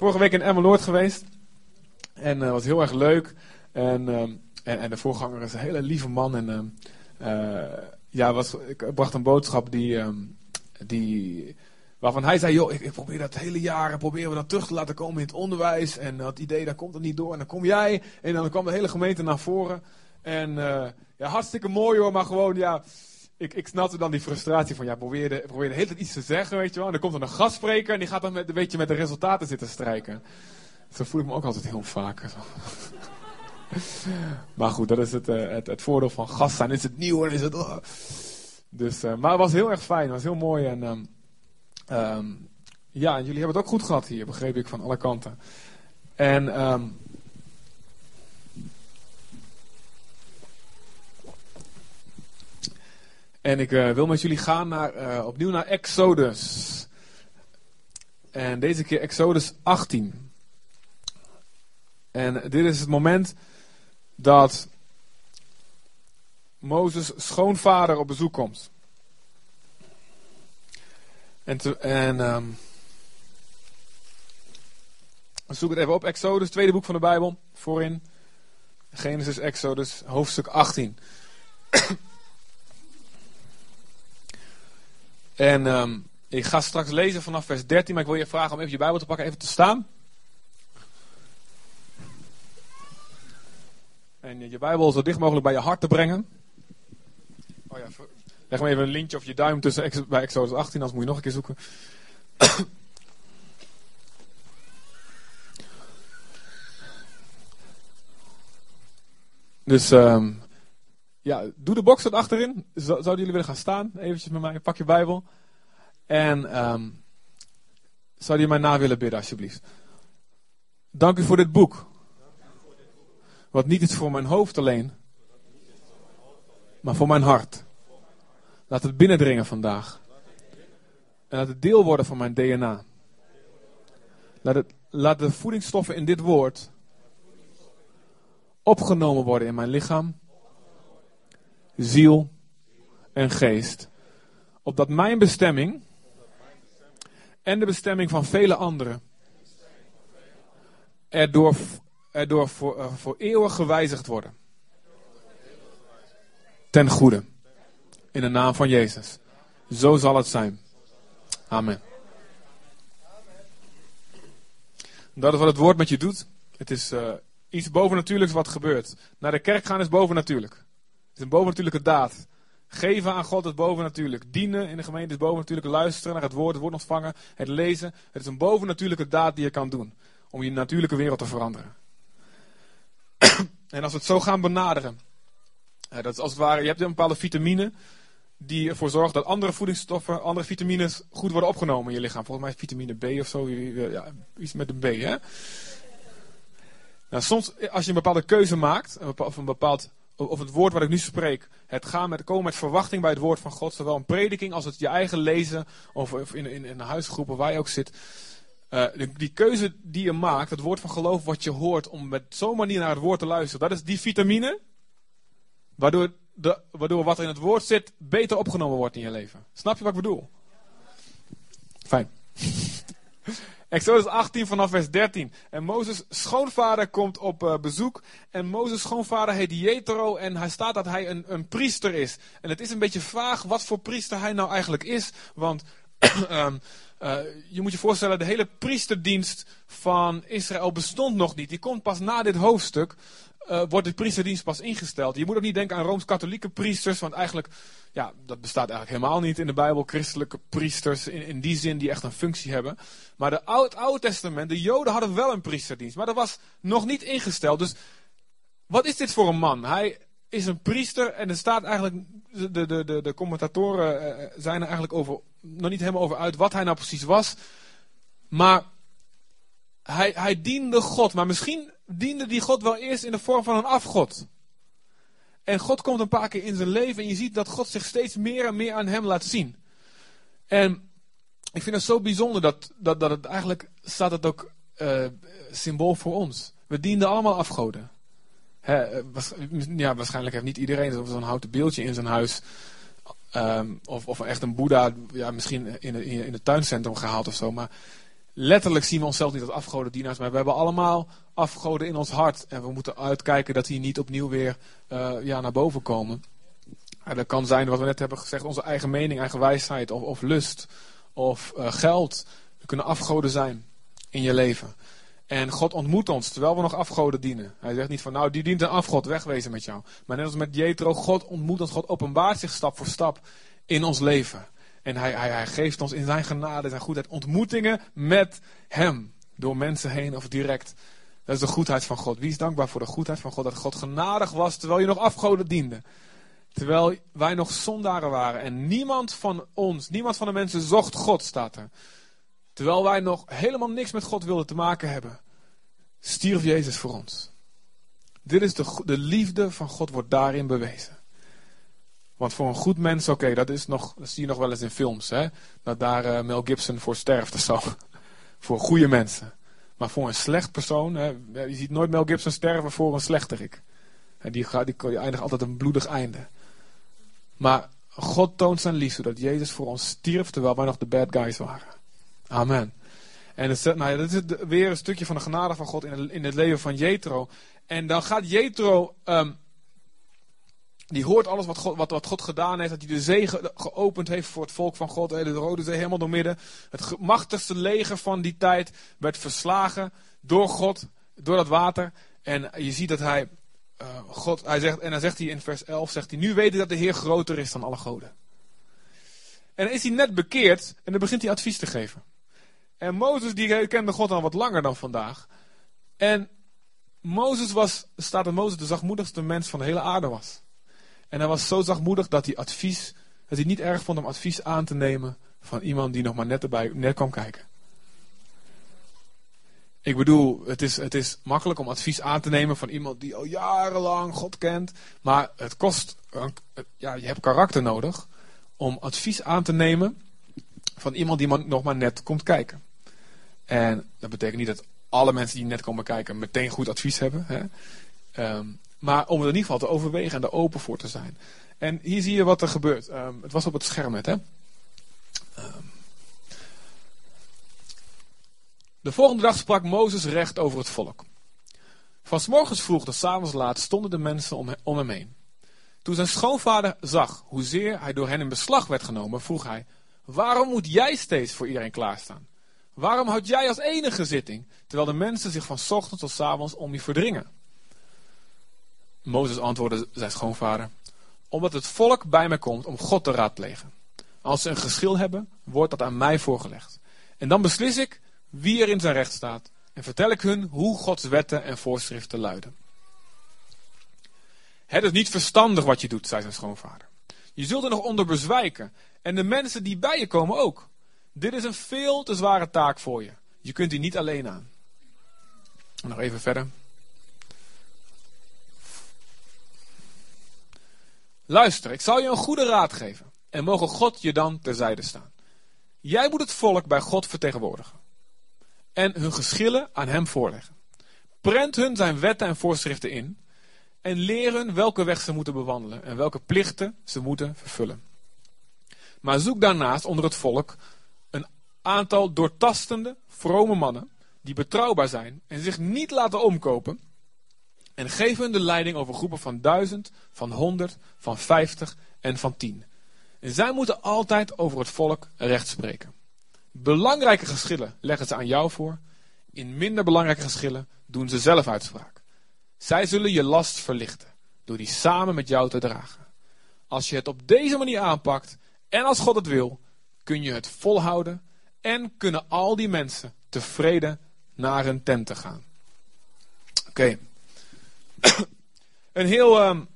vorige week in Emmeloord geweest. En dat was heel erg leuk. En, ehm, en, en, de voorganger is een hele lieve man. En ehm, ja, was, ik bracht een boodschap die, ehm, die, waarvan hij zei: joh, ik, probeer dat hele jaren proberen we dat terug te laten komen in het onderwijs. En dat idee, daar komt het niet door. En dan kom jij. En dan kwam de hele gemeente naar voren. En ja, hartstikke mooi hoor, maar gewoon ja ik, ik snapte dan die frustratie van, ja, probeer de, probeer de hele tijd iets te zeggen, weet je wel. En dan komt er een gastspreker en die gaat dan met, een beetje met de resultaten zitten strijken. Zo voel ik me ook altijd heel vaak. maar goed, dat is het, uh, het, het, voordeel van gast zijn. Is het nieuw en is het... Oh. Dus, uh, maar het was heel erg fijn, het was heel mooi. En um, um, ja, en jullie hebben het ook goed gehad hier, begreep ik, van alle kanten. En... Um, En ik uh, wil met jullie gaan naar, uh, opnieuw naar Exodus. En deze keer Exodus 18. En dit is het moment dat Mozes schoonvader op bezoek komt. En, en um, zoek het even op. Exodus, tweede boek van de Bijbel, voorin. Genesis, Exodus, hoofdstuk 18. En um, ik ga straks lezen vanaf vers 13, maar ik wil je vragen om even je Bijbel te pakken, even te staan. En je Bijbel zo dicht mogelijk bij je hart te brengen. Oh ja, leg maar even een lintje of je duim tussen bij Exodus 18, anders moet je nog een keer zoeken. dus um, ja, doe de box wat achterin. Zouden jullie willen gaan staan? Eventjes met mij. Pak je Bijbel. En um, zou je mij na willen bidden, alsjeblieft? Dank u voor dit boek. Wat niet is voor mijn hoofd alleen, maar voor mijn hart. Laat het binnendringen vandaag. En laat het deel worden van mijn DNA. Laat, het, laat de voedingsstoffen in dit woord opgenomen worden in mijn lichaam ziel en geest. Opdat mijn bestemming en de bestemming van vele anderen erdoor, erdoor voor, uh, voor eeuwig gewijzigd worden. Ten goede. In de naam van Jezus. Zo zal het zijn. Amen. Dat is wat het woord met je doet. Het is uh, iets bovennatuurlijks wat gebeurt. Naar de kerk gaan is bovennatuurlijk is een bovennatuurlijke daad. Geven aan God is bovennatuurlijk. Dienen in de gemeente is bovennatuurlijk. Luisteren naar het woord, het woord ontvangen, het lezen. Het is een bovennatuurlijke daad die je kan doen. Om je natuurlijke wereld te veranderen. en als we het zo gaan benaderen. Dat is als het ware, je hebt een bepaalde vitamine. Die ervoor zorgt dat andere voedingsstoffen, andere vitamines goed worden opgenomen in je lichaam. Volgens mij vitamine B of zo. Ja, iets met een B, hè. Nou, soms, als je een bepaalde keuze maakt, of een bepaald of het woord wat ik nu spreek, het gaan met, komen met verwachting bij het woord van God, zowel een prediking als het je eigen lezen, of, in, in, in huisgroepen waar je ook zit. Uh, die keuze die je maakt, het woord van geloof wat je hoort, om met zo'n manier naar het woord te luisteren, dat is die vitamine, waardoor, de, waardoor wat er in het woord zit, beter opgenomen wordt in je leven. Snap je wat ik bedoel? Fijn. Exodus 18 vanaf vers 13. En Mozes schoonvader komt op uh, bezoek. En Mozes schoonvader heet Jethro. En hij staat dat hij een, een priester is. En het is een beetje vaag wat voor priester hij nou eigenlijk is. Want um, uh, je moet je voorstellen, de hele priesterdienst van Israël bestond nog niet. Die komt pas na dit hoofdstuk uh, wordt de priesterdienst pas ingesteld. Je moet ook niet denken aan rooms-katholieke priesters, want eigenlijk, ja, dat bestaat eigenlijk helemaal niet in de Bijbel. Christelijke priesters in, in die zin die echt een functie hebben. Maar de Oude, Oude Testament, de Joden hadden wel een priesterdienst, maar dat was nog niet ingesteld. Dus wat is dit voor een man? Hij is een priester en er staat eigenlijk, de, de, de, de commentatoren uh, zijn er eigenlijk over, nog niet helemaal over uit wat hij nou precies was. Maar hij, hij diende God, maar misschien diende die God wel eerst in de vorm van een afgod. En God komt een paar keer in zijn leven en je ziet dat God zich steeds meer en meer aan hem laat zien. En ik vind het zo bijzonder dat, dat, dat het eigenlijk staat het ook uh, symbool voor ons. We dienden allemaal afgoden. He, ja, waarschijnlijk heeft niet iedereen zo'n houten beeldje in zijn huis. Um, of, of echt een boeddha, ja, misschien in, in, in het tuincentrum gehaald of zo. Maar letterlijk zien we onszelf niet als afgodendienaars, maar we hebben allemaal afgoden in ons hart. En we moeten uitkijken dat die niet opnieuw weer uh, ja, naar boven komen. En dat kan zijn, wat we net hebben gezegd, onze eigen mening, eigen wijsheid of, of lust of uh, geld. We kunnen afgoden zijn in je leven. En God ontmoet ons terwijl we nog afgoden dienen. Hij zegt niet van nou die dient een afgod, wegwezen met jou. Maar net als met Jethro, God ontmoet ons, God openbaart zich stap voor stap in ons leven. En hij, hij, geeft ons in zijn genade, zijn goedheid, ontmoetingen met hem. Door mensen heen of direct. Dat is de goedheid van God. Wie is dankbaar voor de goedheid van God? Dat God genadig was terwijl je nog afgoden diende. Terwijl wij nog zondaren waren. En niemand van ons, niemand van de mensen zocht God, staat er. Terwijl wij nog helemaal niks met God wilden te maken hebben. Stierf Jezus voor ons. Dit is de, de liefde van God wordt daarin bewezen. Want voor een goed mens, oké, dat is nog, dat zie je nog wel eens in films, hè? Dat daar uh, Mel Gibson voor sterft of zo. voor goede mensen. Maar voor een slecht persoon, hè, je ziet nooit Mel Gibson sterven voor een slechterik. Die, gaat, die, eindigt altijd een bloedig einde. Maar God toont zijn liefde dat Jezus voor ons stierf terwijl wij nog de bad guys waren. Amen. En nou ja, dat is weer een stukje van de genade van God in het, in het leven van Jethro. En dan gaat Jethro um, die hoort alles wat God, wat, wat God gedaan heeft. Dat hij de zee geopend heeft voor het volk van God. De Rode Zee helemaal doormidden. Het machtigste leger van die tijd werd verslagen door God. Door dat water. En je ziet dat hij. Uh, God, hij zegt, en dan zegt hij in vers 11: zegt hij, Nu weet ik dat de Heer groter is dan alle goden. En dan is hij net bekeerd. En dan begint hij advies te geven. En Mozes, die kende God al wat langer dan vandaag. En Mozes was, staat dat Mozes de zachtmoedigste mens van de hele aarde was. En hij was zo zachtmoedig dat hij advies, dat hij niet erg vond om advies aan te nemen van iemand die nog maar net erbij net kwam kijken. Ik bedoel, het is, het is makkelijk om advies aan te nemen van iemand die al jarenlang God kent. Maar het kost, ja, je hebt karakter nodig om advies aan te nemen van iemand die nog maar net komt kijken. En dat betekent niet dat alle mensen die net komen kijken meteen goed advies hebben. Hè? Um, maar om het in ieder geval te overwegen en er open voor te zijn. En hier zie je wat er gebeurt. Um, het was op het scherm hè. Um, de volgende dag sprak Mozes recht over het volk. Van s morgens vroeg tot s avonds laat stonden de mensen om, om hem heen. Toen zijn schoonvader zag hoezeer hij door hen in beslag werd genomen, vroeg hij: Waarom moet jij steeds voor iedereen klaarstaan? Waarom houd jij als enige zitting, terwijl de mensen zich van ochtends tot s avonds om je verdringen? Mozes antwoordde zijn schoonvader, omdat het volk bij mij komt om God te raadplegen. Als ze een geschil hebben, wordt dat aan mij voorgelegd. En dan beslis ik wie er in zijn recht staat en vertel ik hun hoe Gods wetten en voorschriften luiden. Het is niet verstandig wat je doet, zei zijn schoonvader. Je zult er nog onder bezwijken en de mensen die bij je komen ook. Dit is een veel te zware taak voor je. Je kunt die niet alleen aan. Nog even verder. Luister, ik zal je een goede raad geven. En mogen God je dan terzijde staan. Jij moet het volk bij God vertegenwoordigen. En hun geschillen aan hem voorleggen. Prent hun zijn wetten en voorschriften in. En leer hun welke weg ze moeten bewandelen. En welke plichten ze moeten vervullen. Maar zoek daarnaast onder het volk een aantal doortastende, vrome mannen. Die betrouwbaar zijn en zich niet laten omkopen en geef hun de leiding over groepen van duizend, van honderd, van vijftig en van tien. En zij moeten altijd over het volk recht spreken. Belangrijke geschillen leggen ze aan jou voor. In minder belangrijke geschillen doen ze zelf uitspraak. Zij zullen je last verlichten door die samen met jou te dragen. Als je het op deze manier aanpakt en als God het wil, kun je het volhouden en kunnen al die mensen tevreden naar hun tenten gaan. Oké een heel, um,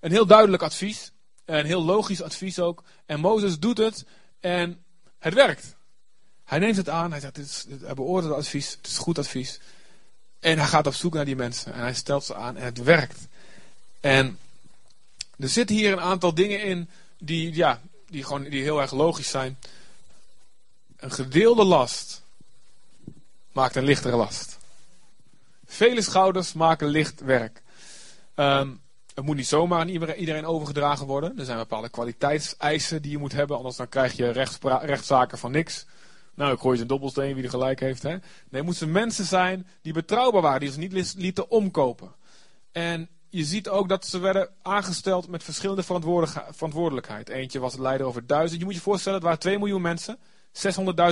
een heel duidelijk advies. Een heel logisch advies ook. En Mozes doet het en het werkt. Hij neemt het aan, hij zegt, dit is, hij beoordeelt het advies, het is goed advies. En hij gaat op zoek naar die mensen en hij stelt ze aan en het werkt. En er zitten hier een aantal dingen in die, ja, die, gewoon, die heel erg logisch zijn. Een gedeelde last maakt een lichtere last. Vele schouders maken licht werk. Um, Het moet niet zomaar aan iedereen overgedragen worden. Er zijn bepaalde kwaliteitseisen die je moet hebben, anders dan krijg je rechtszaken van niks. Nou, ik gooi ze een dobbelsteen wie er gelijk heeft. Hè? Nee, moeten mensen zijn die betrouwbaar waren, die ze niet lieten omkopen. En je ziet ook dat ze werden aangesteld met verschillende verantwoordelijkheid. Eentje was het leider over duizend. Je moet je voorstellen, het waren 2 miljoen mensen.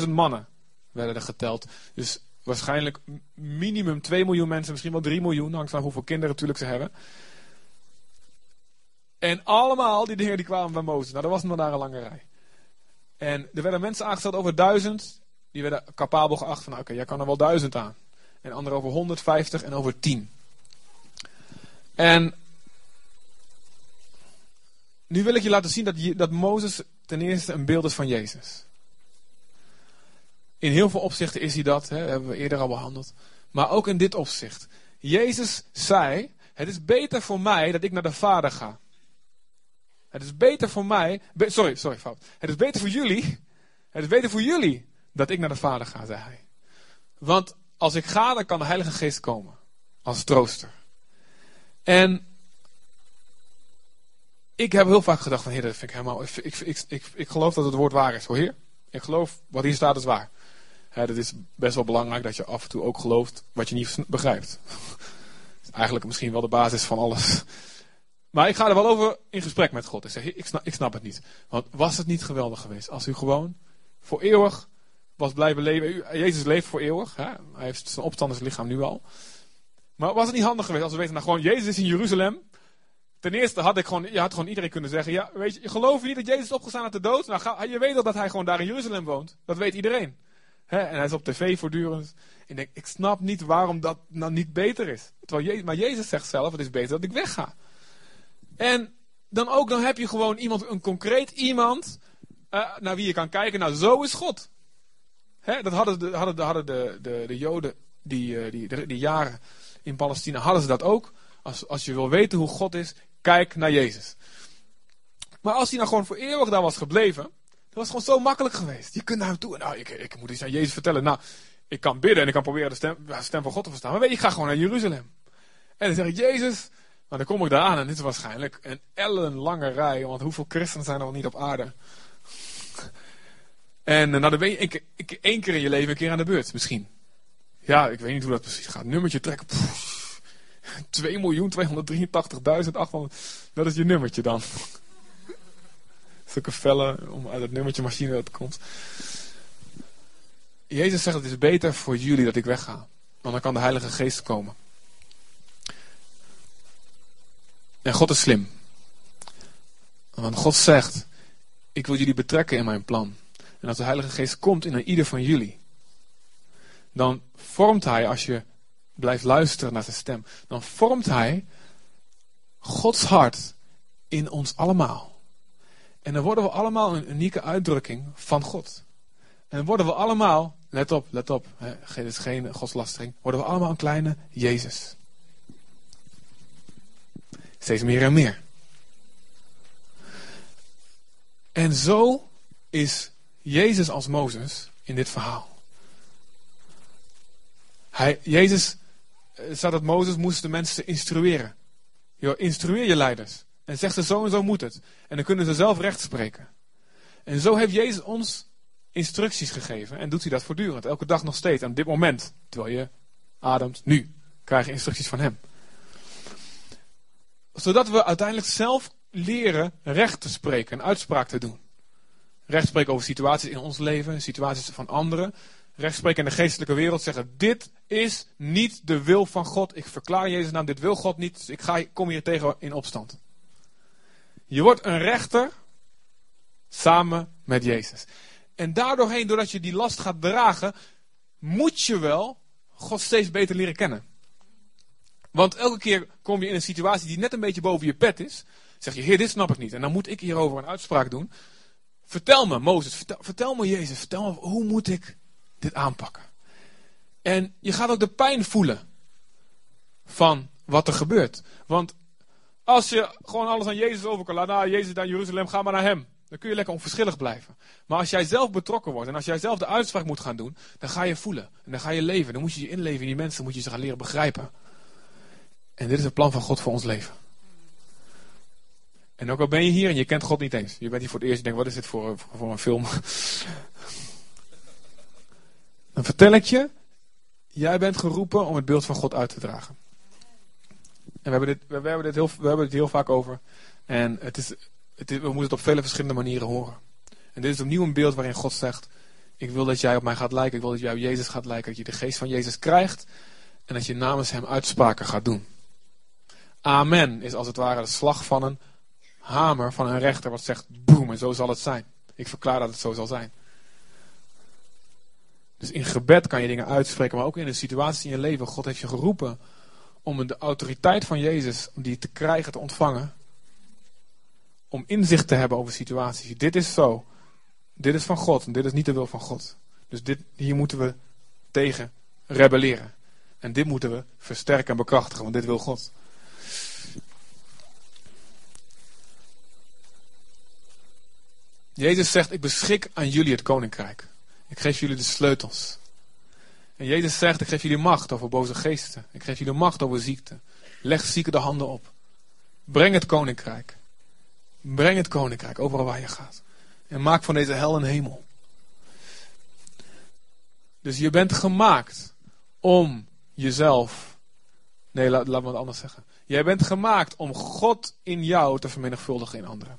600.000 mannen werden er geteld. Dus waarschijnlijk minimum 2 miljoen mensen, misschien wel 3 miljoen. Hangt van hoeveel kinderen natuurlijk ze hebben. En allemaal die dingen die kwamen bij Mozes. Nou, dat was nog daar een lange rij. En er werden mensen aangesteld over duizend. Die werden capabel geacht van, oké, jij kan er wel duizend aan. En anderen over 150 en over 10. En nu wil ik je laten zien dat, dat Mozes ten eerste een beeld is van Jezus. In heel veel opzichten is hij dat, hè, hebben we eerder al behandeld. Maar ook in dit opzicht. Jezus zei: Het is beter voor mij dat ik naar de Vader ga. Het is beter voor mij. sorry, sorry, fout. Het is beter voor jullie. Het is beter voor jullie dat ik naar de Vader ga, zei hij. Want als ik ga, dan kan de Heilige Geest komen. Als trooster. En ik heb heel vaak gedacht van, heer, dat vind ik helemaal, ik, ik, ik, ik, ik geloof dat het woord waar is. Hoor heer, ik geloof wat hier staat is waar. Het is best wel belangrijk dat je af en toe ook gelooft wat je niet begrijpt. eigenlijk misschien wel de basis van alles. Maar ik ga er wel over in gesprek met God. Ik zeg, ik snap, ik snap het niet. Want was het niet geweldig geweest als u gewoon voor eeuwig was blijven leven. Jezus leeft voor eeuwig. Hè? Hij heeft zijn opstanderslichaam nu al. Maar was het niet handig geweest als we weten, nou gewoon, Jezus is in Jeruzalem. Ten eerste had ik gewoon, je had gewoon iedereen kunnen zeggen, ja, weet je, geloof je niet dat Jezus is opgestaan uit de dood? Nou, je weet al dat hij gewoon daar in Jeruzalem woont. Dat weet iedereen. En hij is op tv voortdurend. Ik denk, ik snap niet waarom dat nou niet beter is. Terwijl Jezus, maar Jezus zegt zelf, het is beter dat ik wegga. En dan ook, dan heb je gewoon iemand, een concreet iemand, uh, naar wie je kan kijken. Nou, zo is God. dat hadden de, hadden hadden de, de, de Joden die, uh, die, die jaren in Palestina hadden ze dat ook. Als, als je wil weten hoe God is, kijk naar Jezus. Maar als hij nou gewoon voor eeuwig daar was gebleven, was gewoon zo makkelijk geweest. Je kunt naar hem toe. Nou, ik, ik moet iets aan Jezus vertellen. Nou, ik kan bidden en ik kan proberen de stem, de stem van God te verstaan. Maar weet je, ik ga gewoon naar Jeruzalem. En dan zeg ik, Jezus, maar dan kom ik daar aan en dit is waarschijnlijk een ellenlange rij. Want hoeveel christenen zijn er wel niet op aarde? En nou, dan ben je één keer in je leven een keer aan de beurt, misschien. Ja, ik weet niet hoe dat precies gaat. Nummertje trekken. 2.283.800. Dat is je nummertje dan. Zulke vellen om uit het nummertje machine dat komt. Jezus zegt het is beter voor jullie dat ik wegga. Want dan kan de Heilige Geest komen. En God is slim. Want God zegt, ik wil jullie betrekken in mijn plan. En als de Heilige Geest komt in ieder van jullie, dan vormt hij, als je blijft luisteren naar zijn stem, dan vormt hij Gods hart in ons allemaal. En dan worden we allemaal een unieke uitdrukking van God. En dan worden we allemaal, let op, let op, dit is geen godslastering, worden we allemaal een kleine Jezus. Steeds meer en meer. En zo is Jezus als Mozes in dit verhaal. Hij, Jezus, eh, staat dat Mozes moest de mensen instrueren. Jo, instrueer je leiders. En zeg ze zo en zo moet het. En dan kunnen ze zelf recht spreken. En zo heeft Jezus ons instructies gegeven. En doet hij dat voortdurend. Elke dag nog steeds. Aan dit moment. Terwijl je ademt. Nu. Krijg je instructies van hem. Zodat we uiteindelijk zelf leren recht te spreken. En uitspraak te doen. Recht spreken over situaties in ons leven. Situaties van anderen rechtspreken in de geestelijke wereld zeggen: Dit is niet de wil van God. Ik verklaar Jezus naam, dit wil God niet. Dus ik ga, kom hier tegen in opstand. Je wordt een rechter samen met Jezus. En daardoorheen, doordat je die last gaat dragen, moet je wel God steeds beter leren kennen. Want elke keer kom je in een situatie die net een beetje boven je pet is. Zeg je, Heer, dit snap ik niet. En dan moet ik hierover een uitspraak doen. Vertel me, Mozes, vertel, vertel me, Jezus, vertel me, hoe moet ik dit aanpakken. En je gaat ook de pijn voelen van wat er gebeurt. Want als je gewoon alles aan Jezus over kan laten, nou, Jezus naar Jeruzalem, ga maar naar hem. Dan kun je lekker onverschillig blijven. Maar als jij zelf betrokken wordt en als jij zelf de uitspraak moet gaan doen, dan ga je voelen. En dan ga je leven. Dan moet je je inleven in die mensen, moet je ze gaan leren begrijpen. En dit is het plan van God voor ons leven. En ook al ben je hier en je kent God niet eens. Je bent hier voor het eerst en denkt, wat is dit voor, voor een film? Dan vertel ik je, jij bent geroepen om het beeld van God uit te dragen. We hebben dit, we hebben dit, heel, we hebben dit heel vaak over. En het is, het is, we moeten het op vele verschillende manieren horen. En dit is opnieuw een beeld waarin God zegt, ik wil dat jij op mij gaat lijken. Ik wil dat jij op Jezus gaat lijken. Dat je de geest van Jezus krijgt. En dat je namens hem uitspraken gaat doen. Amen is als het ware de slag van een hamer van een rechter. Wat zegt boem en zo zal het zijn. Ik verklaar dat het zo zal zijn. Dus in gebed kan je dingen uitspreken. Maar ook in een situatie in je leven. God heeft je geroepen om de autoriteit van Jezus. Om die te krijgen, te ontvangen. Om inzicht te hebben over situaties. Dit is zo. Dit is van God en dit is niet de wil van God. Dus dit, hier moeten we tegen rebelleren. En dit moeten we versterken en bekrachtigen, want dit wil God. Jezus zegt, ik beschik aan jullie het koninkrijk. Ik geef jullie de sleutels. Jezus zegt, ik geef jullie macht over boze geesten. Ik geef jullie macht over ziekte. Leg zieken de handen op. Breng het koninkrijk. Breng het koninkrijk overal waar je gaat. En maak van deze hel een hemel. Dus je bent gemaakt om jezelf. Nee, laat, laat me het anders zeggen. Jij bent gemaakt om God in jou te vermenigvuldigen in anderen.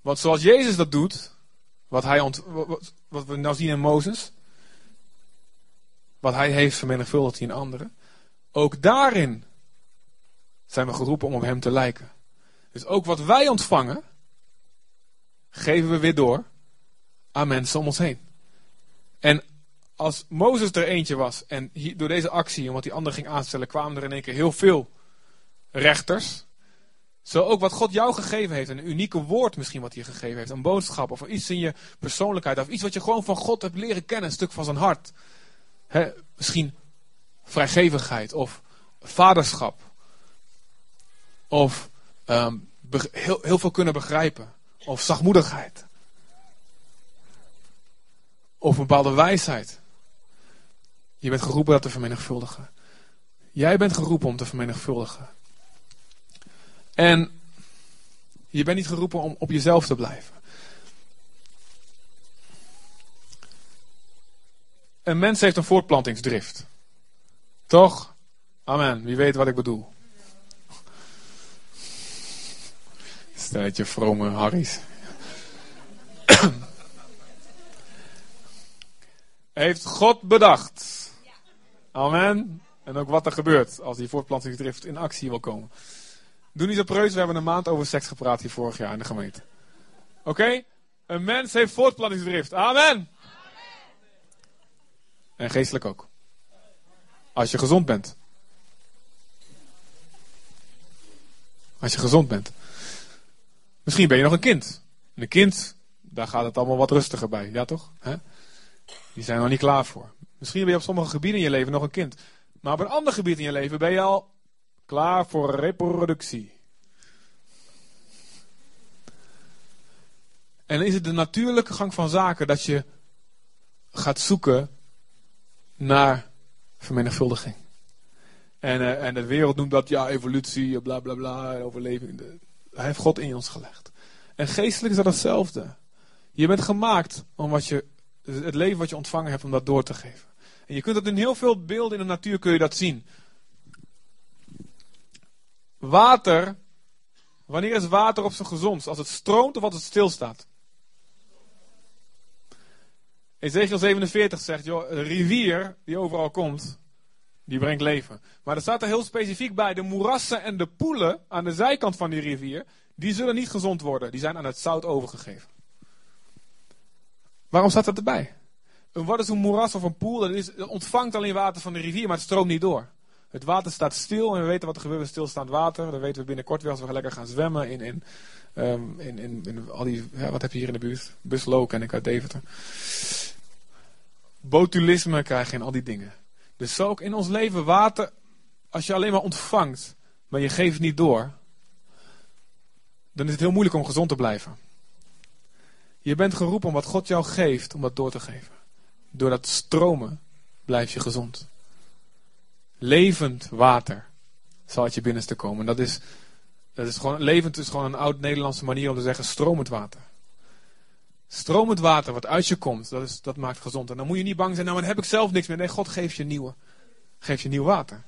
Want zoals Jezus dat doet, wat, hij ont, wat, wat we nou zien in Mozes, wat hij heeft vermenigvuldigd in anderen, ook daarin zijn we geroepen om op hem te lijken. Dus ook wat wij ontvangen, geven we weer door aan mensen om ons heen. En als Mozes er eentje was en door deze actie, omdat die ander ging aanstellen, kwamen er in één keer heel veel rechters. Zo ook wat God jou gegeven heeft, een unieke woord misschien wat hij gegeven heeft, een boodschap of iets in je persoonlijkheid of iets wat je gewoon van God hebt leren kennen, een stuk van zijn hart. misschien vrijgevigheid of vaderschap of Ehm, heel, heel veel kunnen begrijpen. Of zachtmoedigheid. Of een bepaalde wijsheid. Je bent geroepen dat te vermenigvuldigen. Jij bent geroepen om te vermenigvuldigen. En je bent niet geroepen om op jezelf te blijven. Een mens heeft een voortplantingsdrift. Toch? Amen. Wie weet wat ik bedoel. Stelletje vrome Harry's. Heeft God bedacht. Amen. En ook wat er gebeurt als die voortplantingsdrift in actie wil komen. Doe niet zo preus, we hebben een maand over seks gepraat hier vorig jaar in de gemeente. Oké? Een mens heeft voortplantingsdrift. Amen. En geestelijk ook. Als je gezond bent. Als je gezond bent. Misschien ben je nog een kind. En een kind, daar gaat het allemaal wat rustiger bij. Ja toch? Die zijn er nog niet klaar voor. Misschien ben je op sommige gebieden in je leven nog een kind. Maar op een ander gebied in je leven ben je al klaar voor reproductie. En is het de natuurlijke gang van zaken dat je gaat zoeken naar vermenigvuldiging. En, uh, en de wereld noemt dat ja, evolutie, bla bla bla, overleving. Hij heeft God in ons gelegd. En geestelijk is dat hetzelfde. Je bent gemaakt om wat je, het leven wat je ontvangen hebt, om dat door te geven. En je kunt dat in heel veel beelden in de natuur kun je dat zien. Water, wanneer is water op zijn gezondst? Als het stroomt of als het stilstaat? Ezekiel 47 zegt, joh, een rivier die overal komt, die brengt leven. Maar er staat er heel specifiek bij, de moerassen en de poelen aan de zijkant van die rivier, die zullen niet gezond worden. Die zijn aan het zout overgegeven. Waarom staat dat erbij? Wat is een moeras of een poel? Dat is, het ontvangt alleen water van de rivier, maar het stroomt niet door. Het water staat stil en we weten wat er gebeurt met stilstaand water. Dan weten we binnenkort weer als we lekker gaan zwemmen in, in, um, in, in, in, al die, wat heb je hier in de buurt? Buslo ken ik uit Deventer. Botulisme krijg je en al die dingen. Dus zo ook in ons leven water, als je alleen maar ontvangt, maar je geeft niet door, dan is het heel moeilijk om gezond te blijven. Je bent geroepen om wat God jou geeft, om dat door te geven. Door dat stromen blijf je gezond. Levend water zal uit je binnenste komen. En dat is, dat is gewoon, levend is gewoon een oud Nederlandse manier om te zeggen stromend water. Stromend water wat uit je komt, dat, is, dat maakt gezond. En dan moet je niet bang zijn, nou dan heb ik zelf niks meer. Nee, God geeft je nieuwe, geeft je nieuw water.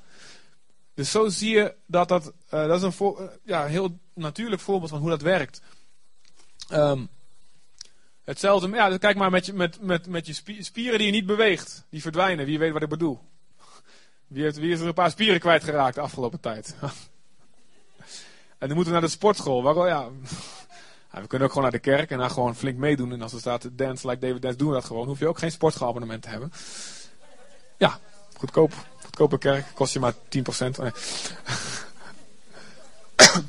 Dus zo zie je dat dat, uh, dat is een uh, ja, heel natuurlijk voorbeeld van hoe dat werkt. Um, hetzelfde, ja, kijk maar met je, met, met, met je spieren die je niet beweegt, die verdwijnen. Wie weet wat ik bedoel. Wie, heeft, wie is er een paar spieren kwijtgeraakt de afgelopen tijd? en dan moeten we naar de sportschool. Waarom? Ja, we kunnen ook gewoon naar de kerk en dan gewoon flink meedoen. En als er staat dance like David Dance, doen we dat gewoon. Hoef je ook geen sportschoolabonnement te hebben. Ja, goedkoop. Goedkope kerk, kost je maar 10%. Nee.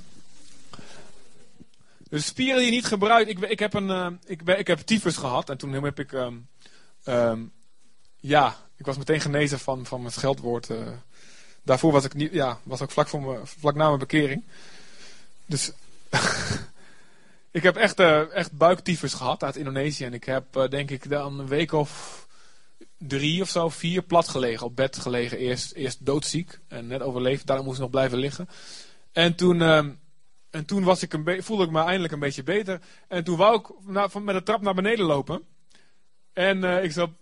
dus spieren die je niet gebruikt. Ik, ik heb een, uh, ik, ik heb tyfus gehad en toen heb ik, um, um, ja, ik was meteen genezen van, van mijn scheldwoord. Uh, daarvoor was ik niet, ja, was ook vlak, voor vlak na mijn bekering. Dus ik heb echt, uh, echt buiktyfus gehad uit Indonesië. En ik heb uh, denk ik dan een week of drie of zo, vier plat gelegen. Op bed gelegen. Eerst, eerst doodziek. En net overleefd. Daarom moest ik nog blijven liggen. En toen, uh, en toen was ik een voelde ik me eindelijk een beetje beter. En toen wou ik na, van, met de trap naar beneden lopen. En ik zo...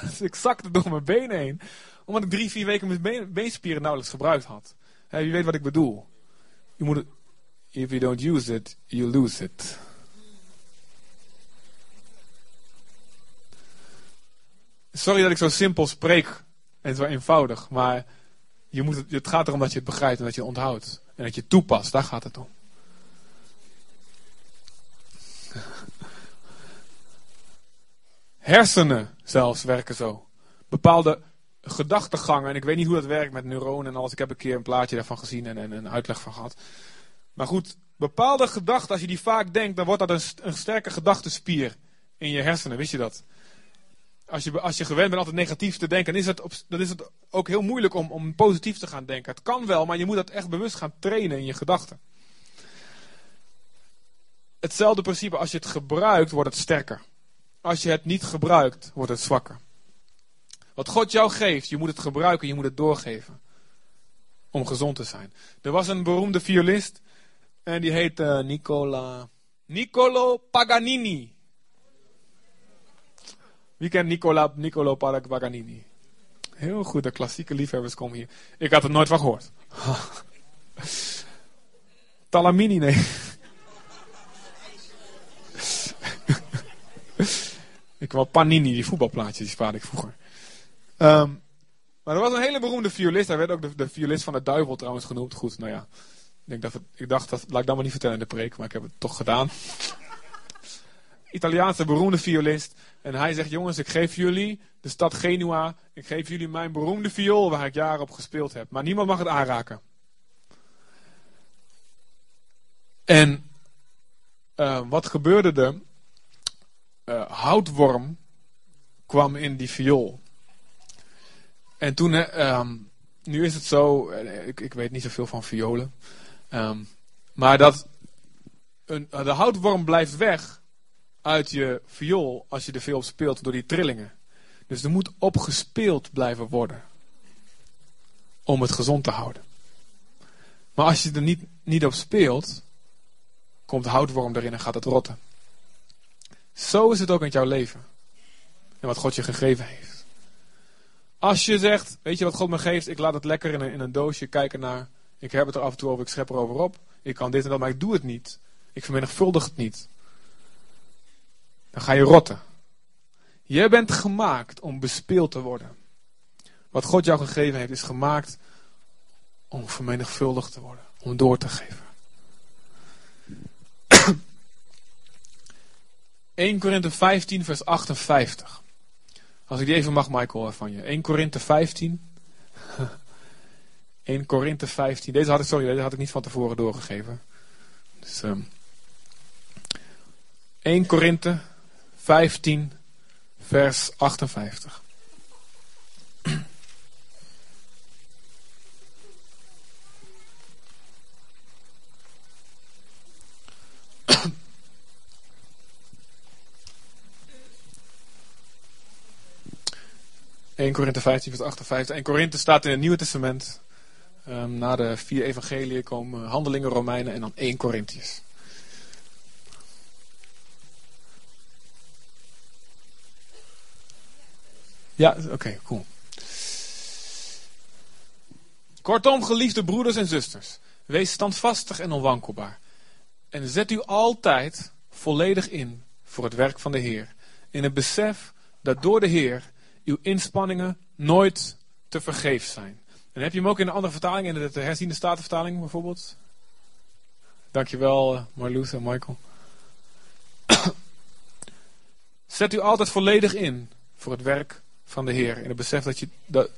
Dus ik zakte door mijn benen heen. Omdat ik drie, vier weken mijn been, beenspieren nauwelijks gebruikt had. Hey, je weet wat ik bedoel. Moet if you don't use it, you lose it. Sorry dat ik zo simpel spreek en zo eenvoudig, maar je moet het, het gaat erom dat je het begrijpt en dat je het onthoudt. En dat je het toepast, daar gaat het om. Hersenen zelfs werken zo. Bepaalde gedachtegangen, en ik weet niet hoe dat werkt met neuronen en alles. Ik heb een keer een plaatje daarvan gezien en, en een uitleg van gehad. Maar goed, bepaalde gedachten, als je die vaak denkt, dan wordt dat een, een sterke gedachtenspier in je hersenen. Wist je dat? Als je, als je gewend bent altijd negatief te denken, dan is het, is het ook heel moeilijk om, om positief te gaan denken. Het kan wel, maar je moet dat echt bewust gaan trainen in je gedachten. Hetzelfde principe, als je het gebruikt, wordt het sterker. Als je het niet gebruikt, wordt het zwakker. Wat God jou geeft, je moet het gebruiken, je moet het doorgeven. Om gezond te zijn. Er was een beroemde violist, en die heette uh, Nicola, Niccolo Paganini. Wie kent Nicola, Niccolo Paganini? Heel goed, de klassieke liefhebbers komen hier. Ik had er nooit van gehoord. Talamini, nee. Wou Panini, die voetbalplaatjes, die spaarde ik vroeger. Um, maar er was een hele beroemde violist. Hij werd ook de, de violist van de duivel trouwens genoemd. Goed, nou ja. Ik, dat het, ik dacht, dat laat ik dan maar niet vertellen in de preek, maar ik heb het toch gedaan. Italiaanse beroemde violist. En hij zegt, jongens, ik geef jullie de stad Genua. Ik geef jullie mijn beroemde viool waar ik jaren op gespeeld heb. Maar niemand mag het aanraken. En uh, wat gebeurde er? Uh, houtworm kwam in die viool. En toen, uh, nu is het zo, eh, ik, ik weet niet zoveel van violen. Um, maar dat een, de houtworm blijft weg uit je viool als je er veel op speelt door die trillingen. Dus er moet op gespeeld blijven worden. Om het gezond te houden. Maar als je er niet, niet op speelt, komt houtworm erin en gaat het rotten. Zo is het ook in jouw leven. En wat God je gegeven heeft. Als je zegt, weet je wat God me geeft, ik laat het lekker in een, in een doosje kijken naar. Ik heb het er af en toe over, ik schep er over op. Ik kan dit en dat, maar ik doe het niet. Ik vermenigvuldig het niet. Dan ga je rotten. Je bent gemaakt om bespeeld te worden. Wat God jou gegeven heeft, is gemaakt om vermenigvuldigd te worden. Om door te geven. 1 Korinthe 15, vers 58. Als ik die even mag, Michael, van je. 1 Korinthe 15. 1 Korinthe 15. Deze had ik, sorry, deze had ik niet van tevoren doorgegeven. Dus, um, ehm, 1 Korinthe 15, vers 58. ...1 Korinthe 15 vers 58. 1 Korinthe staat in het Nieuwe Testament. Um, na de vier evangeliën komen Handelingen, Romeinen en dan 1 Corinthiërs. Ja, oké, cool. Kortom, geliefde broeders en zusters, wees standvastig en onwankelbaar. En zet u altijd volledig in voor het werk van de Heer. In het besef dat door de Heer uw inspanningen nooit te vergeefs zijn. En heb je hem ook in een andere vertaling, in de herziende statenvertaling bijvoorbeeld? Dankjewel uh, Marloes en Michael. Zet u altijd volledig in voor het werk van de Heer. In het besef dat, je, dat,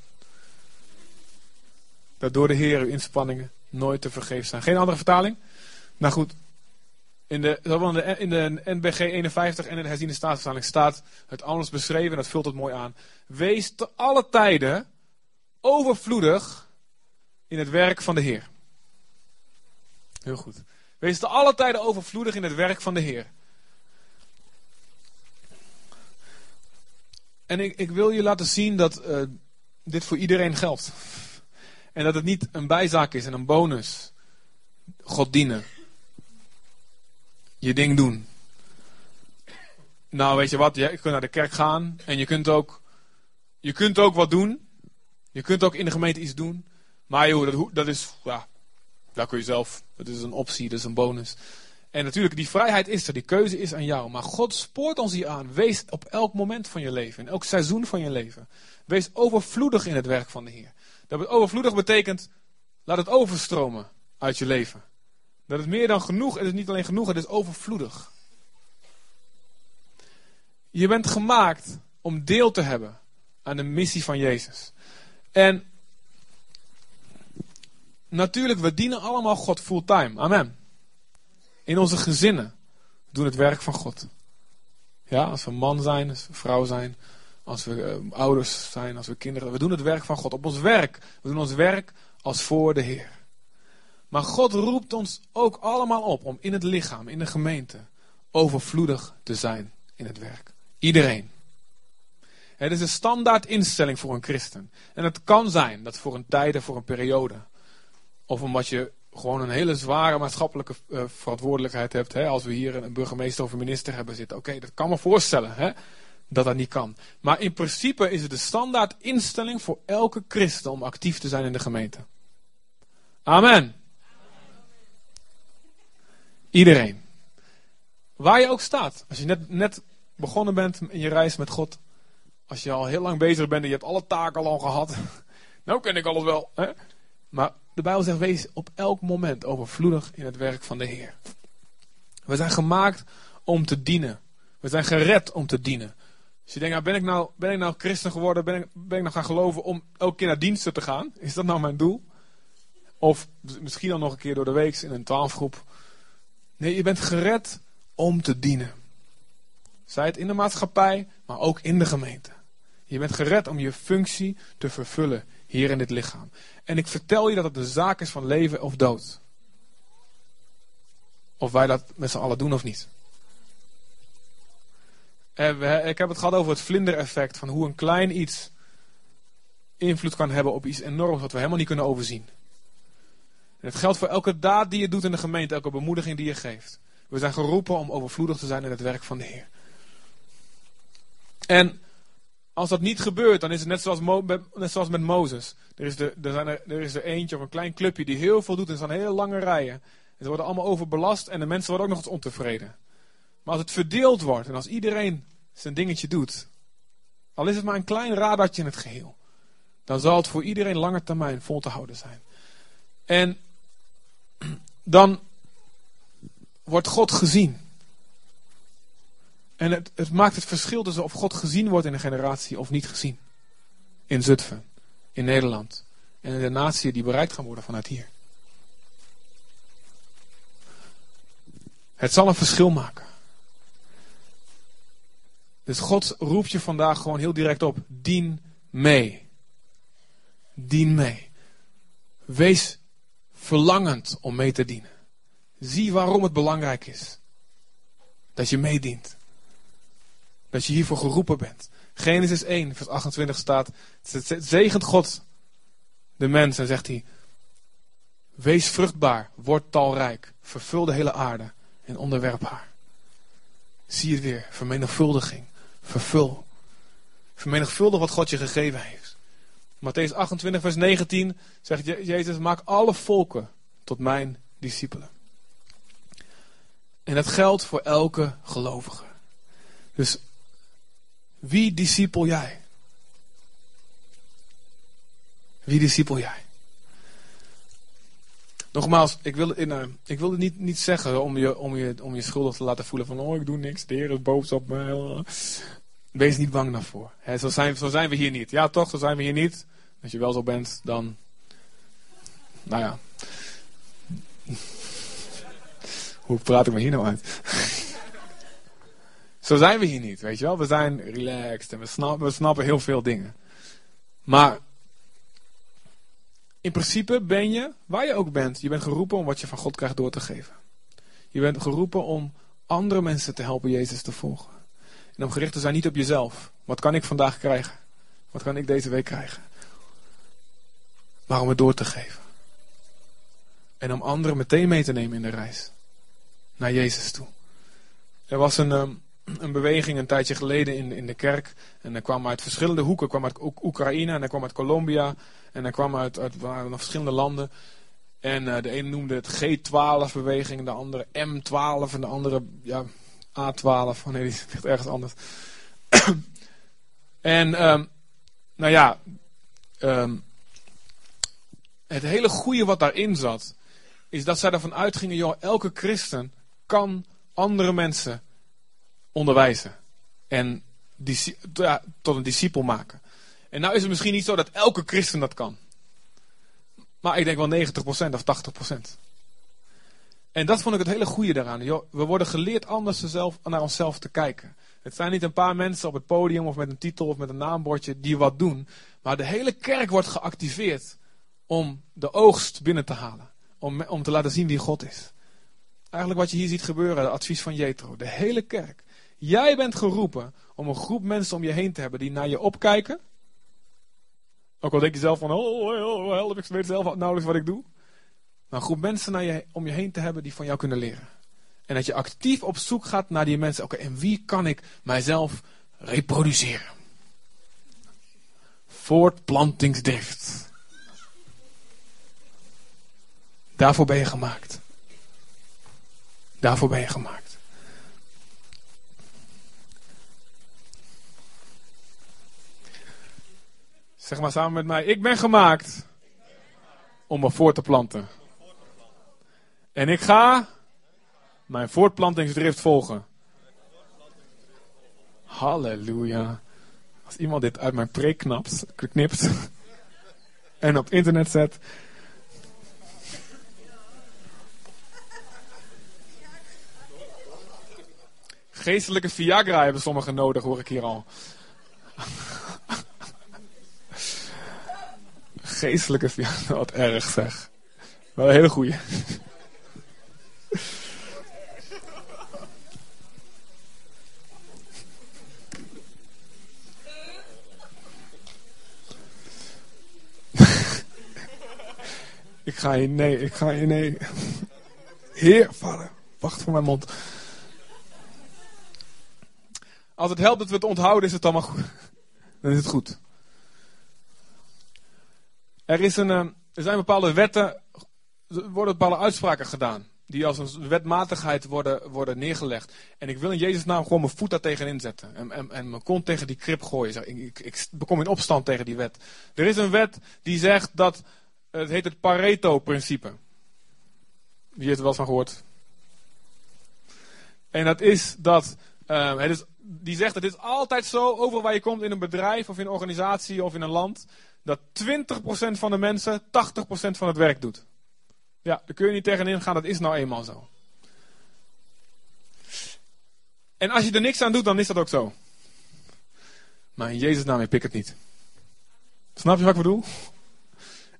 dat door de Heer uw inspanningen nooit te vergeefs zijn. Geen andere vertaling? Nou goed, in de, in de, NBG 51 en in de herziende staatsvertaling staat het anders beschreven en dat vult het mooi aan. Wees te alle tijden overvloedig in het werk van de Heer. Heel goed. Wees te alle tijden overvloedig in het werk van de Heer. En ik, ik wil je laten zien dat uh, dit voor iedereen geldt. En dat het niet een bijzaak is en een bonus. God dienen. Je ding doen. Nou, weet je wat? Je kunt naar de kerk gaan en je kunt ook, je kunt ook wat doen. Je kunt ook in de gemeente iets doen. Maar joh, dat, dat is, ja, daar kun je zelf. Dat is een optie, dat is een bonus. En natuurlijk, die vrijheid is er, die keuze is aan jou. Maar God spoort ons hier aan. Wees op elk moment van je leven, in elk seizoen van je leven. Wees overvloedig in het werk van de Heer. Dat overvloedig betekent, laat het overstromen uit je leven. Dat het meer dan genoeg, het is niet alleen genoeg, het is overvloedig. Je bent gemaakt om deel te hebben aan de missie van Jezus. En natuurlijk, we dienen allemaal God fulltime. Amen. In onze gezinnen doen het werk van God. Ja, als we man zijn, als we vrouw zijn, als we uh, ouders zijn, als we kinderen. We doen het werk van God. Op ons werk. We doen ons werk als voor de Heer. Maar God roept ons ook allemaal op om in het lichaam, in de gemeente, overvloedig te zijn in het werk. Iedereen. Het is een standaard instelling voor een christen. En het kan zijn dat voor een tijd, voor een periode. Of omdat je gewoon een hele zware maatschappelijke uh, verantwoordelijkheid hebt. Hè, als we hier een burgemeester of een minister hebben zitten. Oké, dat kan me voorstellen hè, dat dat niet kan. Maar in principe is het de standaard instelling voor elke christen om actief te zijn in de gemeente. Amen. Iedereen. Waar je ook staat. Als je net, net begonnen bent in je reis met God. Als je al heel lang bezig bent en je hebt alle taken al gehad. Nou ken ik alles wel. Hè? Maar de Bijbel zegt, wees op elk moment overvloedig in het werk van de Heer. We zijn gemaakt om te dienen. We zijn gered om te dienen. Als je denkt, nou, ben, ik nou, ben ik nou christen geworden? Ben ik, ben ik nou gaan geloven om elke keer naar diensten te gaan? Is dat nou mijn doel? Of misschien al nog een keer door de week in een twaalfgroep. Nee, je bent gered om te dienen. Zij het in de maatschappij, maar ook in de gemeente. Je bent gered om je functie te vervullen hier in dit lichaam. En ik vertel je dat het een zaak is van leven of dood. Of wij dat met z'n allen doen of niet. Ik heb het gehad over het vlindereffect. Van hoe een klein iets invloed kan hebben op iets enorms wat we helemaal niet kunnen overzien. En het geldt voor elke daad die je doet in de gemeente, elke bemoediging die je geeft. We zijn geroepen om overvloedig te zijn in het werk van de Heer. En als dat niet gebeurt, dan is het net zoals, net zoals met Mozes. Er is, er, zijn er, er is er eentje of een klein clubje die heel veel doet en er zijn hele lange rijen. En ze worden allemaal overbelast en de mensen worden ook nog eens ontevreden. Maar als het verdeeld wordt en als iedereen zijn dingetje doet, al is het maar een klein radartje in het geheel, dan zal het voor iedereen lange termijn vol te houden zijn. En dan wordt God gezien. En het, het, maakt het verschil tussen of God gezien wordt in een generatie of niet gezien. In Zutphen, in Nederland en in de natie die bereikt gaan worden vanuit hier. Het zal een verschil maken. Dus God roept je vandaag gewoon heel direct op. Dien mee. Dien mee. Wees verlangend om mee te dienen. Zie waarom het belangrijk is. Dat je meedient. Dat je hiervoor geroepen bent. Genesis 1, vers 28 staat: Zegent God de mens en zegt hij: Wees vruchtbaar, word talrijk, vervul de hele aarde en onderwerp haar. Zie het weer, vermenigvuldiging, vervul. Vermenigvuldig wat God je gegeven heeft. Matthäus 28, vers 19 zegt Jezus: Maak alle volken tot mijn discipelen. En dat geldt voor elke gelovige. Dus wie discipel jij? Wie discipel jij? Nogmaals, ik wil, in, uh, ik wil het niet, niet zeggen om je, om, je, om je schuldig te laten voelen van oh ik doe niks, de Heer is boos op me. Wees niet bang daarvoor. Zo, zijn, zo zijn we hier niet. Ja toch, zo zijn we hier niet. Als je wel zo bent, dan... Nou ja. Hoe praat ik me hier nou uit? Zo zijn we hier niet, weet je wel. We zijn relaxed en we snappen, we snappen heel veel dingen. Maar in principe ben je, waar je ook bent, je bent geroepen om wat je van God krijgt door te geven. Je bent geroepen om andere mensen te helpen Jezus te volgen. En om gericht te zijn niet op jezelf. Wat kan ik vandaag krijgen? Wat kan ik deze week krijgen? Maar om het door te geven. En om anderen meteen mee te nemen in de reis. Naar Jezus toe. Er was een, ehm, een beweging een tijdje geleden in, in de kerk. En er kwam uit verschillende hoeken. kwam uit Oekraïne en er kwam uit Colombia. En er kwam uit, uit verschillende landen. En uh, de ene noemde het G12-beweging, de andere M12 en de andere ja, A12. Oh nee, die ligt ergens anders. en um, nou ja, um, het hele goede wat daarin zat, is dat zij ervan uitgingen, joh, elke christen kan andere mensen onderwijzen. En tot een discipel maken. En nou is het misschien niet zo dat elke christen dat kan. Maar ik denk wel 90% of 80%. En dat vond ik het hele goede daaraan. we worden geleerd anders naar onszelf te kijken. Het zijn niet een paar mensen op het podium of met een titel of met een naambordje die wat doen. Maar de hele kerk wordt geactiveerd om de oogst binnen te halen. Om, om te laten zien wie God is. Eigenlijk wat je hier ziet gebeuren, het advies van Jetro. De hele kerk. Jij bent geroepen om een groep mensen om je heen te hebben die naar je opkijken. Ook al denk je zelf van, oh, oh, oh help, ik weet zelf nauwelijks wat ik doe. Maar een groep mensen naar je, om je heen te hebben die van jou kunnen leren. En dat je actief op zoek gaat naar die mensen. Oké, en wie kan ik mijzelf reproduceren? Voortplantingsdrift. Daarvoor ben je gemaakt. Daarvoor ben je gemaakt. Zeg maar samen met mij. Ik ben gemaakt om me voor te planten. En ik ga mijn voortplantingsdrift volgen. Halleluja. Als iemand dit uit mijn preek knipt en op internet zet. Geestelijke Viagra hebben sommigen nodig, hoor ik hier al. Geestelijke Viagra, wat erg zeg. Wel een hele goeie. ik ga je nee, ik ga je nee. Heer, vader, wacht voor mijn mond. Als het helpt dat we het onthouden, is het allemaal goed. Dan is het goed. Er, is een, eh, er zijn bepaalde wetten, er worden bepaalde uitspraken gedaan. Die als een wetmatigheid worden, worden neergelegd. En ik wil in Jezus' naam gewoon mijn voet daar tegenin zetten. En, en, en mijn kont tegen die krip gooien. Ik, ik, ik bekom in opstand tegen die wet. Er is een wet die zegt dat, het heet het Pareto-principe. Wie heeft er wel eens van gehoord? En dat is dat, uh, het is, die zegt het is altijd zo, over waar je komt in een bedrijf of in een organisatie of in een land dat 20% van de mensen 80% van het werk doet. Ja, daar kun je niet tegenin gaan, dat is nou eenmaal zo. En als je er niks aan doet, dan is dat ook zo. Maar in Jezus' naam, ik pik het niet. Snap je wat ik bedoel?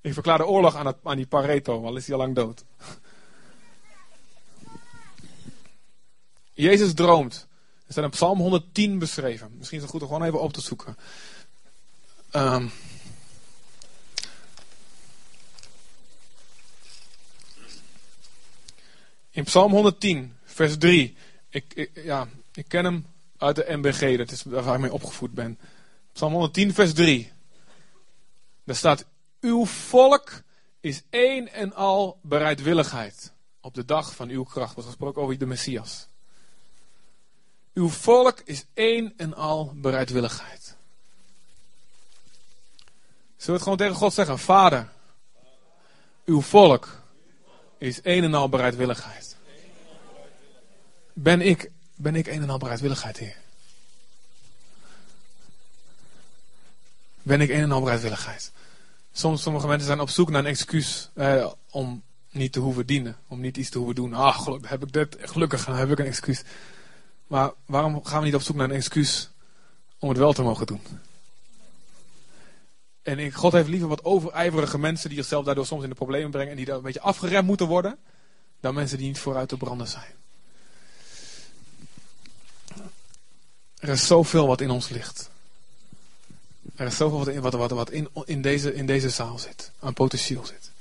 Ik verklaar de oorlog aan, het, aan die Pareto, al is hij al lang dood. Jezus droomt. Er staat in Psalm 110 beschreven. Misschien is het goed om gewoon even op te zoeken. Um, In Psalm 110, vers 3. Ik, ja, ik ken hem uit de MBG, dat is waar ik mee opgevoed ben. Psalm 110, vers 3. Daar staat: Uw volk is één en al bereidwilligheid. Op de dag van uw kracht was gesproken over de Messias. Uw volk is één en al bereidwilligheid. Zullen we het gewoon tegen God zeggen? Vader, uw volk is een en al bereidwilligheid. Ben ik, ben ik een en al bereidwilligheid, Heer? Ben ik een en al bereidwilligheid? Soms, sommige mensen zijn op zoek naar een excuus eh, om niet te hoeven dienen. Om niet iets te hoeven doen. Ah, gelukkig heb ik dit, gelukkig heb ik een excuus. Maar waarom gaan we niet op zoek naar een excuus om het wel te mogen doen? En God heeft liever wat overijverige mensen die zichzelf daardoor soms in de problemen brengen en die daar een beetje afgeremd moeten worden, dan mensen die niet vooruit te branden zijn. Er is zoveel wat in ons ligt. Er is zoveel wat in, wat, wat, in, in, deze, in deze zaal zit, aan potentieel zit.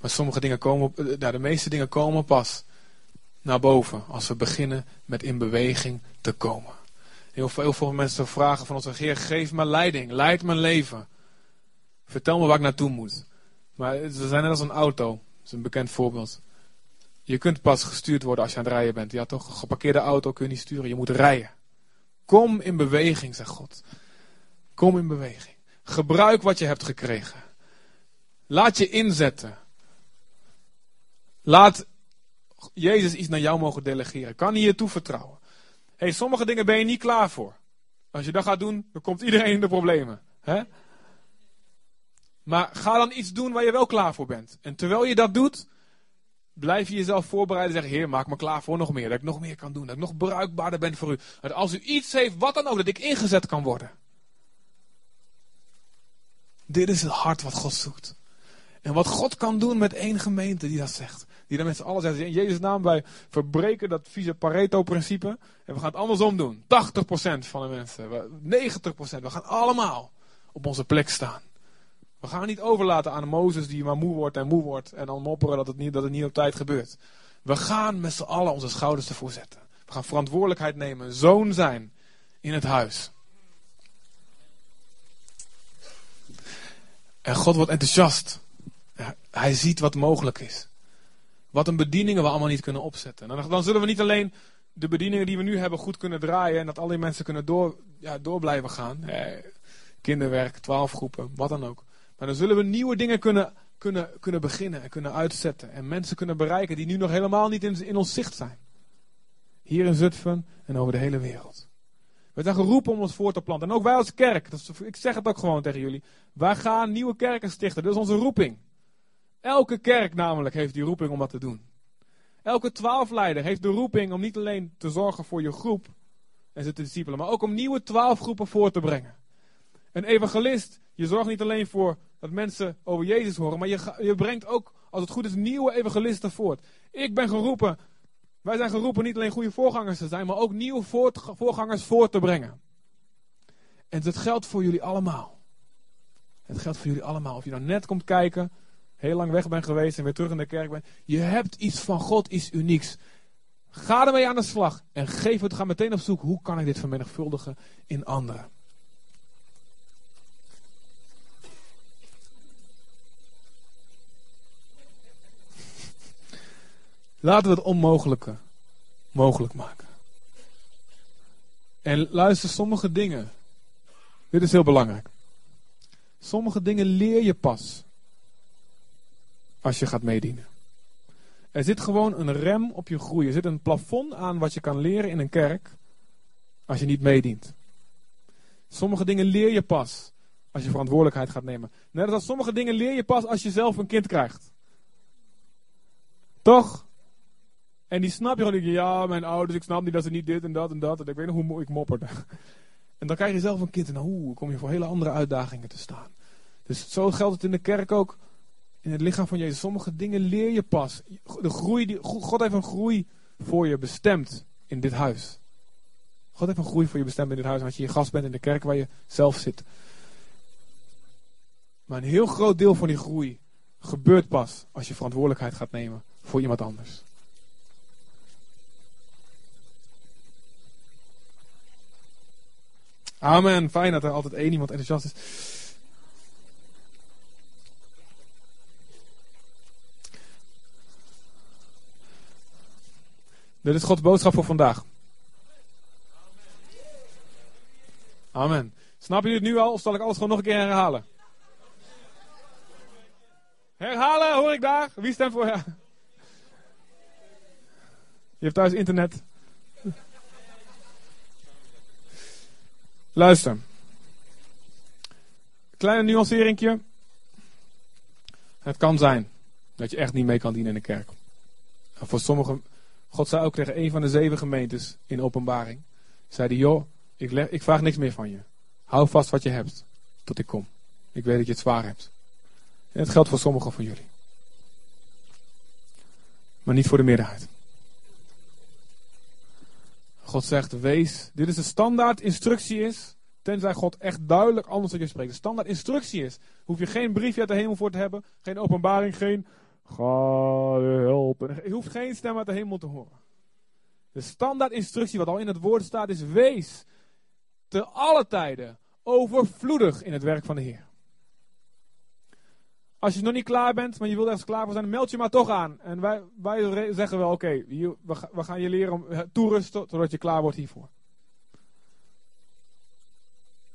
Maar sommige dingen komen, nou, de meeste dingen komen pas naar boven als we beginnen met in beweging te komen. Heel veel, mensen vragen van ons, Heer, geef me leiding, leid mijn leven. Vertel me waar ik naartoe moet. Maar ze zijn net als een auto. Dat is een bekend voorbeeld. Je kunt pas gestuurd worden als je aan het rijden bent. Ja, toch? Een geparkeerde auto kun je niet sturen. Je moet rijden. Kom in beweging, zegt God. Kom in beweging. Gebruik wat je hebt gekregen. Laat je inzetten. Laat Jezus iets naar jou mogen delegeren. Kan hij je toevertrouwen. hey, sommige dingen ben je niet klaar voor. Als je dat gaat doen, dan komt iedereen in de problemen. Hè? Maar ga dan iets doen waar je wel klaar voor bent. En terwijl je dat doet, blijf je jezelf voorbereiden en zeggen: Heer, maak me klaar voor nog meer. Dat ik nog meer kan doen. Dat ik nog bruikbaarder ben voor u. Dat als u iets heeft, wat dan ook, dat ik ingezet kan worden. Dit is het hart wat God zoekt. En wat God kan doen met één gemeente die dat zegt. Die dan met z'n allen zegt, in Jezus' naam, wij verbreken dat vieze Pareto-principe. En we gaan het andersom doen. 80% van de mensen, 90%, we gaan allemaal op onze plek staan. We gaan niet overlaten aan Mozes die maar moe wordt en moe wordt. En dan mopperen dat het niet, dat het niet op tijd gebeurt. We gaan met z'n allen onze schouders ervoor zetten. We gaan verantwoordelijkheid nemen. Zoon zijn in het huis. En God wordt enthousiast. Hij ziet wat mogelijk is. Wat een bedieningen we allemaal niet kunnen opzetten. Dan, zullen we niet alleen de bedieningen die we nu hebben goed kunnen draaien. En dat al die mensen kunnen door, ja, door blijven gaan. Eh, kinderwerk, twaalf groepen, wat dan ook. Maar dan zullen we nieuwe dingen kunnen, kunnen, kunnen beginnen en kunnen uitzetten. En mensen kunnen bereiken die nu nog helemaal niet in, in ons zicht zijn. Hier in Zutphen en over de hele wereld. We zijn geroepen om ons voor te planten. En ook wij als kerk, dat ik zeg het ook gewoon tegen jullie. Wij gaan nieuwe kerken stichten. Dat is onze roeping. Elke kerk namelijk heeft die roeping om dat te doen. Elke twaalfleider heeft de roeping om niet alleen te zorgen voor je groep en te discipelen, maar ook om nieuwe twaalfgroepen voor te brengen. Een evangelist, je zorgt niet alleen voor dat mensen over Jezus horen, maar je, je brengt ook, als het goed is, nieuwe evangelisten voort. Ik ben geroepen, wij zijn geroepen niet alleen goede voorgangers te zijn, maar ook nieuwe voorgangers voor te brengen. En dat geldt voor jullie allemaal. Het geldt voor jullie allemaal. Of je nou net komt kijken, heel lang weg bent geweest en weer terug in de kerk bent. Je hebt iets van God, iets unieks. Ga ermee aan de slag en geef het. Ga meteen op zoek. Hoe kan ik dit vermenigvuldigen in anderen? Laten we het onmogelijke mogelijk maken. En luister, sommige dingen. Dit is heel belangrijk. Sommige dingen leer je pas als je gaat meedienen. Er zit gewoon een rem op je groei. Er zit een plafond aan wat je kan leren in een kerk als je niet meedient. Sommige dingen leer je pas als je verantwoordelijkheid gaat nemen. Net als sommige dingen leer je pas als je zelf een kind krijgt. Toch? En die snap je gewoon. Ja, mijn ouders, ik snap niet dat ze niet dit en dat en dat. En ik weet nog hoe ik mopperde. En dan krijg je zelf een kind en dan kom je voor hele andere uitdagingen te staan. Dus zo geldt het in de kerk ook in het lichaam van Jezus. Sommige dingen leer je pas. De groei die, God heeft een groei voor je bestemd in dit huis. God heeft een groei voor je bestemd in dit huis. Als je je gast bent in de kerk waar je zelf zit. Maar een heel groot deel van die groei gebeurt pas als je verantwoordelijkheid gaat nemen voor iemand anders. Amen. Fijn dat er altijd één iemand enthousiast is. Dit is Gods boodschap voor vandaag. Amen. Snap je het nu al of zal ik alles gewoon nog een keer herhalen? Herhalen, hoor ik daar? Wie stemt voor? Ja. Je hebt thuis internet. Luister. Kleine nuanceringje. Het kan zijn dat je echt niet mee kan dienen in de kerk. En voor sommigen, God zei ook tegen een van de zeven gemeentes in openbaring. Zei hij, joh, ik, leg, ik vraag niks meer van je. Hou vast wat je hebt, tot ik kom. Ik weet dat je het zwaar hebt. En het geldt voor sommigen van jullie. Maar niet voor de meerderheid. God zegt, wees, dit is de standaard instructie is, tenzij God echt duidelijk anders tot je spreekt. De standaard instructie is, hoef je geen briefje uit de hemel voor te hebben, geen openbaring, geen ga helpen. Je hoeft geen stem uit de hemel te horen. De standaard instructie wat al in het woord staat is, wees te alle tijden overvloedig in het werk van de Heer. Als je nog niet klaar bent, maar je wilt ergens klaar voor zijn, meld je maar toch aan. En wij, wij zeggen wel, oké, we, we gaan je leren om toerusten totdat je klaar wordt hiervoor.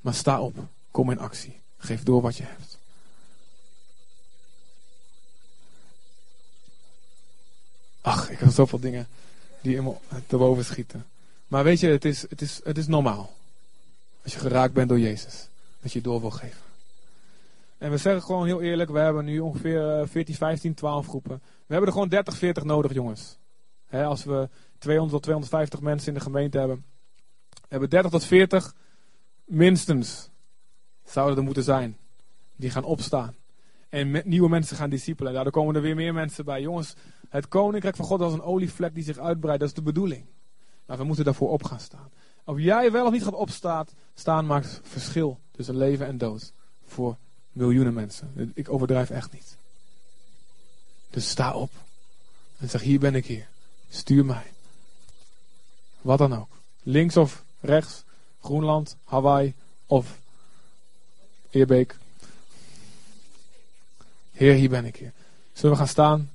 Maar sta op, kom in actie, geef door wat je hebt. Ach, ik heb zoveel dingen die helemaal te boven schieten. Maar weet je, het is, het, is, het is normaal. Als je geraakt bent door Jezus. Dat je door wil geven. En we zeggen gewoon heel eerlijk, we hebben nu ongeveer 14, 15, 12 groepen. We hebben er gewoon 30, 40 nodig, jongens. als we 200 tot 250 mensen in de gemeente hebben. We hebben 30 tot 40 minstens zouden er moeten zijn. Die gaan opstaan. En nieuwe mensen gaan discipelen. Daardoor komen er weer meer mensen bij. Jongens, het koninkrijk van God als een olievlek die zich uitbreidt. Dat is de bedoeling. Maar we moeten daarvoor op gaan staan. Of jij wel of niet gaat opstaan, staan maakt verschil tussen leven en dood. Voor miljoenen mensen. Ik overdrijf echt niet. Dus sta op. En zeg, hier ben ik hier. Stuur mij. Wat dan ook. Links of rechts. Groenland, Hawaii of Eerbeek. Heer, hier ben ik hier. Zullen we gaan staan?